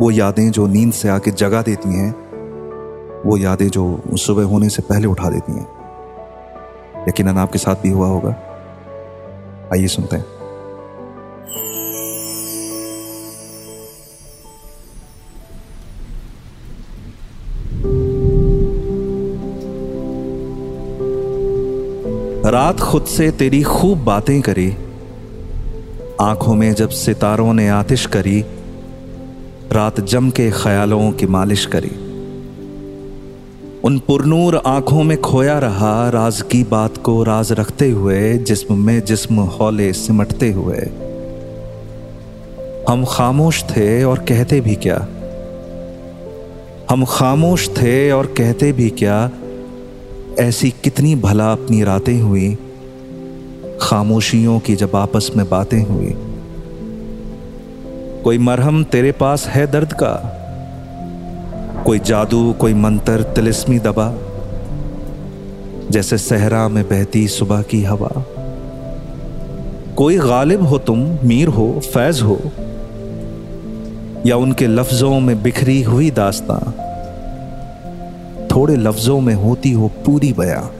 वो यादें जो नींद से आके जगा देती हैं, वो यादें जो सुबह होने से पहले उठा देती हैं। यकीन आपके साथ भी हुआ होगा। आइए सुनते हैं। रात खुद से तेरी खूब बातें करी, आँखों में जब सितारों ने आतिश करी रात जम के ख्यालों की मालिश करी। उन पुरनूर आँखों में खोया रहा राज की बात को राज रखते हुए, जिस्म में जिस्म हौले सिमटते हुए। हम खामोश थे और कहते भी क्या? हम खामोश थे और कहते भी क्या? ऐसी कितनी भला अपनी रातें हुई? खामोशियों की जब आपस में बातें हुई। कोई मरहम तेरे पास है दर्द का? कोई जादू, कोई मंत्र, तिलिस्मी दबा? जैसे सहरा में बहती सुबह की हवा। कोई गालिब हो तुम, मीर हो, फैज हो? या उनके लफ्जों में बिखरी हुई दास्तां? थोड़े लफ्जों में होती हो पूरी बयां।